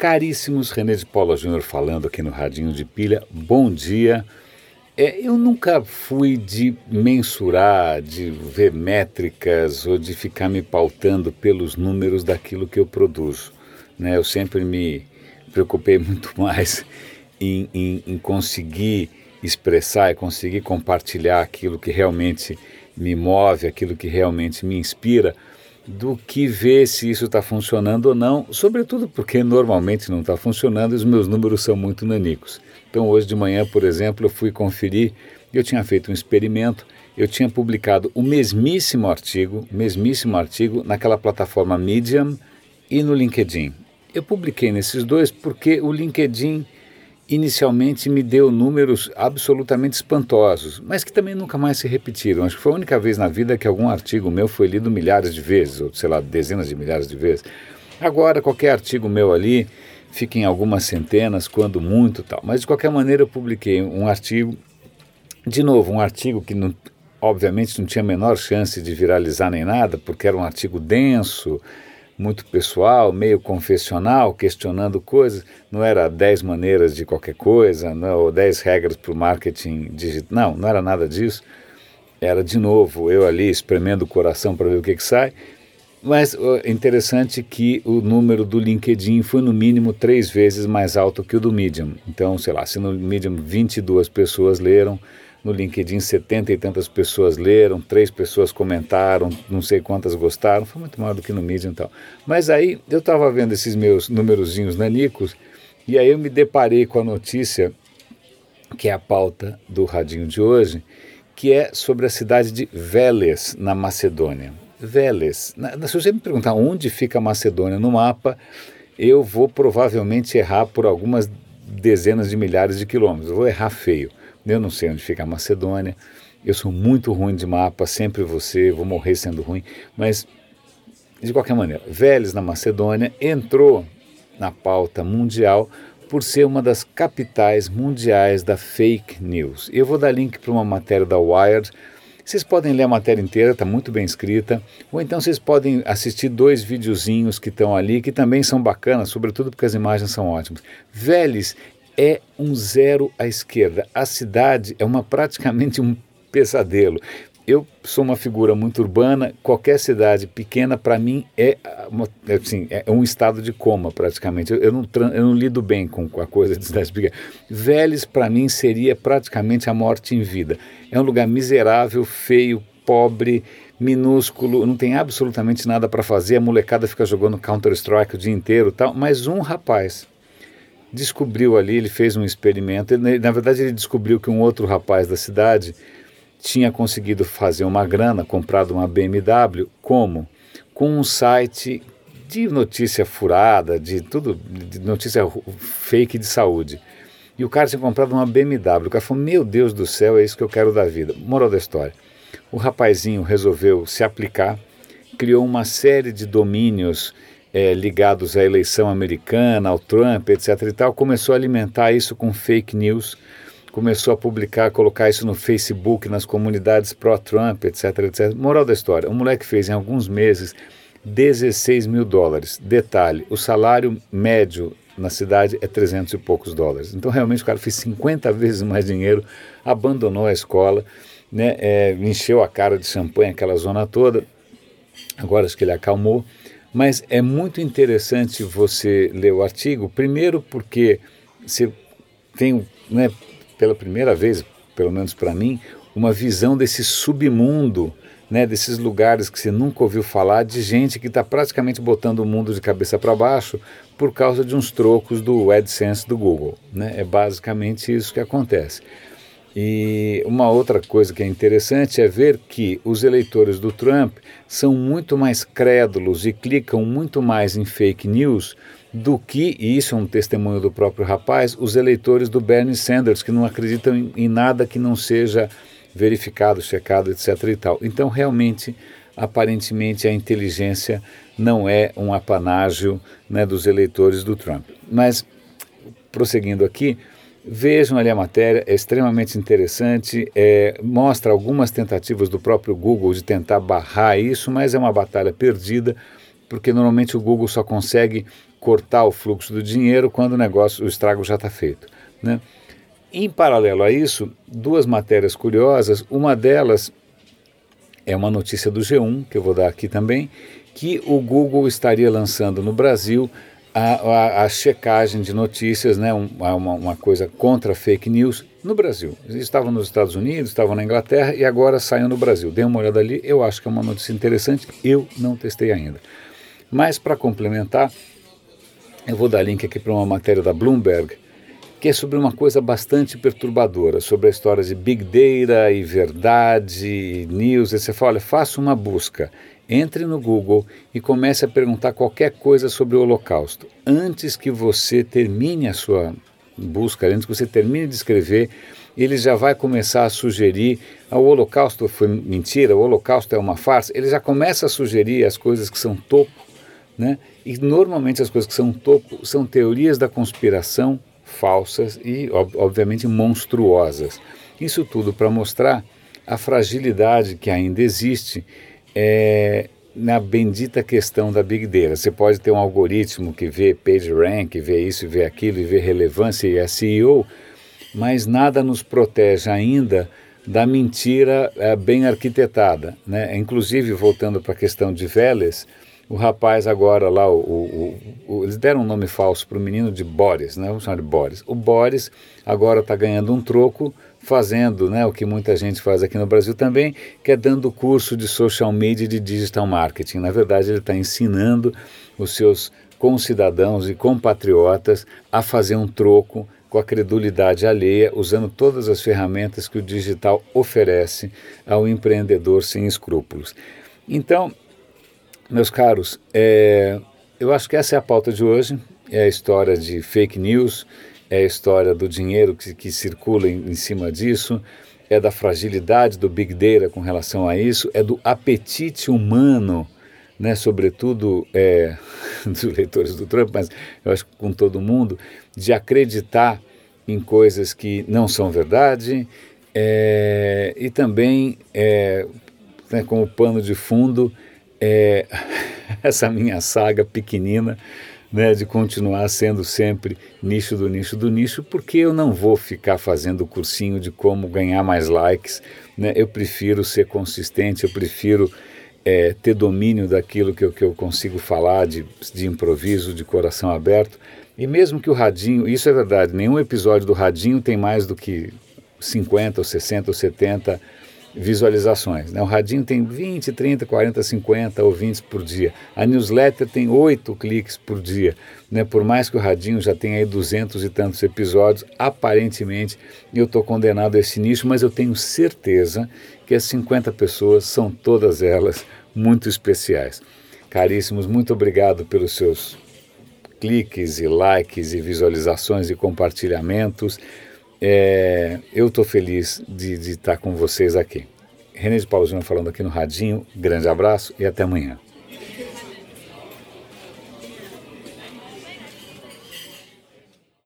Caríssimos, René de Paula Júnior falando aqui no Radinho de Pilha. Bom dia. É, eu nunca fui de mensurar, de ver métricas ou de ficar me pautando pelos números daquilo que eu produzo. Né? Eu sempre me preocupei muito mais em, em, em conseguir expressar e conseguir compartilhar aquilo que realmente me move, aquilo que realmente me inspira do que ver se isso está funcionando ou não, sobretudo porque normalmente não está funcionando e os meus números são muito nanicos. Então, hoje de manhã, por exemplo, eu fui conferir, eu tinha feito um experimento, eu tinha publicado o mesmíssimo artigo, mesmíssimo artigo naquela plataforma Medium e no LinkedIn. Eu publiquei nesses dois porque o LinkedIn inicialmente me deu números absolutamente espantosos, mas que também nunca mais se repetiram. Acho que foi a única vez na vida que algum artigo meu foi lido milhares de vezes, ou sei lá, dezenas de milhares de vezes. Agora, qualquer artigo meu ali fica em algumas centenas, quando muito tal. Mas de qualquer maneira, eu publiquei um artigo, de novo, um artigo que não, obviamente não tinha a menor chance de viralizar nem nada, porque era um artigo denso muito pessoal, meio confessional, questionando coisas. Não era 10 maneiras de qualquer coisa, não, ou 10 regras para o marketing digital. Não, não era nada disso. Era, de novo, eu ali espremendo o coração para ver o que, que sai. Mas é interessante que o número do LinkedIn foi no mínimo três vezes mais alto que o do Medium. Então, sei lá, se no Medium 22 pessoas leram, no LinkedIn, setenta e tantas pessoas leram, três pessoas comentaram, não sei quantas gostaram, foi muito maior do que no Medium e tal. Mas aí eu estava vendo esses meus numerozinhos nanicos e aí eu me deparei com a notícia, que é a pauta do radinho de hoje, que é sobre a cidade de Veles, na Macedônia. Veles. Se você me perguntar onde fica a Macedônia no mapa, eu vou provavelmente errar por algumas dezenas de milhares de quilômetros. Eu vou errar feio. Eu não sei onde fica a Macedônia. Eu sou muito ruim de mapa, sempre você, vou morrer sendo ruim. Mas, de qualquer maneira, Vélez, na Macedônia, entrou na pauta mundial por ser uma das capitais mundiais da fake news. Eu vou dar link para uma matéria da Wired. Vocês podem ler a matéria inteira, está muito bem escrita, ou então vocês podem assistir dois videozinhos que estão ali, que também são bacanas, sobretudo porque as imagens são ótimas. Vélez é um zero à esquerda. A cidade é uma praticamente um pesadelo. Eu sou uma figura muito urbana, qualquer cidade pequena para mim é, uma, assim, é um estado de coma praticamente. Eu, eu, não, eu não lido bem com, com a coisa de cidade pequena. Vélez para mim seria praticamente a morte em vida. É um lugar miserável, feio, pobre, minúsculo, não tem absolutamente nada para fazer. A molecada fica jogando Counter-Strike o dia inteiro, tal. Mas um rapaz descobriu ali, ele fez um experimento. Ele, na verdade, ele descobriu que um outro rapaz da cidade tinha conseguido fazer uma grana, comprado uma BMW, como? Com um site de notícia furada, de tudo, de notícia fake de saúde. E o cara tinha comprado uma BMW. O cara falou: Meu Deus do céu, é isso que eu quero da vida. Moral da história: o rapazinho resolveu se aplicar, criou uma série de domínios é, ligados à eleição americana, ao Trump, etc. e tal, começou a alimentar isso com fake news, começou a publicar, colocar isso no Facebook, nas comunidades pró-Trump, etc, etc. Moral da história, o moleque fez em alguns meses 16 mil dólares. Detalhe, o salário médio na cidade é 300 e poucos dólares. Então, realmente, o cara fez 50 vezes mais dinheiro, abandonou a escola, né, é, encheu a cara de champanhe aquela zona toda. Agora acho que ele acalmou mas é muito interessante você ler o artigo, primeiro porque você tem, né, pela primeira vez, pelo menos para mim, uma visão desse submundo, né, desses lugares que você nunca ouviu falar, de gente que está praticamente botando o mundo de cabeça para baixo por causa de uns trocos do AdSense do Google. Né? É basicamente isso que acontece. E uma outra coisa que é interessante é ver que os eleitores do Trump são muito mais crédulos e clicam muito mais em fake news do que, e isso é um testemunho do próprio rapaz, os eleitores do Bernie Sanders, que não acreditam em, em nada que não seja verificado, checado, etc. e tal. Então, realmente, aparentemente, a inteligência não é um apanágio né, dos eleitores do Trump. Mas, prosseguindo aqui, Vejam ali a matéria, é extremamente interessante, é, mostra algumas tentativas do próprio Google de tentar barrar isso, mas é uma batalha perdida. porque normalmente o Google só consegue cortar o fluxo do dinheiro quando o negócio, o estrago já está feito. Né? Em paralelo a isso, duas matérias curiosas. Uma delas é uma notícia do G1, que eu vou dar aqui também, que o Google estaria lançando no Brasil a, a, a checagem de notícias, né, uma, uma coisa contra fake news no Brasil. Eles estavam nos Estados Unidos, estavam na Inglaterra e agora saem no Brasil. Dê uma olhada ali, eu acho que é uma notícia interessante, eu não testei ainda. Mas para complementar, eu vou dar link aqui para uma matéria da Bloomberg, que é sobre uma coisa bastante perturbadora, sobre a história de Big Data e verdade, e news. E você fala, olha, faça uma busca, entre no Google e comece a perguntar qualquer coisa sobre o Holocausto. Antes que você termine a sua busca, antes que você termine de escrever, ele já vai começar a sugerir, ah, o Holocausto foi mentira, o Holocausto é uma farsa, ele já começa a sugerir as coisas que são topo, né? E normalmente as coisas que são topo são teorias da conspiração falsas e, obviamente, monstruosas. Isso tudo para mostrar a fragilidade que ainda existe é, na bendita questão da Big Data. Você pode ter um algoritmo que vê PageRank, vê isso, vê aquilo, e vê relevância e SEO, mas nada nos protege ainda da mentira é, bem arquitetada. Né? Inclusive, voltando para a questão de Vélez, o rapaz agora lá, o, o, o, eles deram um nome falso para o menino de Boris, né? Vamos chamar de Boris. O Boris agora está ganhando um troco fazendo né, o que muita gente faz aqui no Brasil também, que é dando curso de social media e de digital marketing. Na verdade, ele está ensinando os seus concidadãos e compatriotas a fazer um troco com a credulidade alheia, usando todas as ferramentas que o digital oferece ao empreendedor sem escrúpulos. Então, meus caros, é, eu acho que essa é a pauta de hoje. É a história de fake news, é a história do dinheiro que, que circula em, em cima disso, é da fragilidade do Big Data com relação a isso, é do apetite humano, né, sobretudo é, dos leitores do Trump, mas eu acho que com todo mundo, de acreditar em coisas que não são verdade é, e também, é, né, como pano de fundo, é, essa minha saga pequenina né, de continuar sendo sempre nicho do nicho do nicho, porque eu não vou ficar fazendo cursinho de como ganhar mais likes. Né? Eu prefiro ser consistente, eu prefiro é, ter domínio daquilo que eu, que eu consigo falar de, de improviso, de coração aberto. E mesmo que o Radinho, isso é verdade, nenhum episódio do Radinho tem mais do que 50 ou 60 ou 70 visualizações. Né? O Radinho tem 20, 30, 40, 50 ouvintes por dia. A newsletter tem 8 cliques por dia. Né? Por mais que o Radinho já tenha aí 200 e tantos episódios, aparentemente eu estou condenado a esse nicho, mas eu tenho certeza que as 50 pessoas são todas elas muito especiais. Caríssimos, muito obrigado pelos seus cliques e likes e visualizações e compartilhamentos. É, eu estou feliz de, estar com vocês aqui. René de Paulo Júnior falando aqui no Radinho. Grande abraço e até amanhã.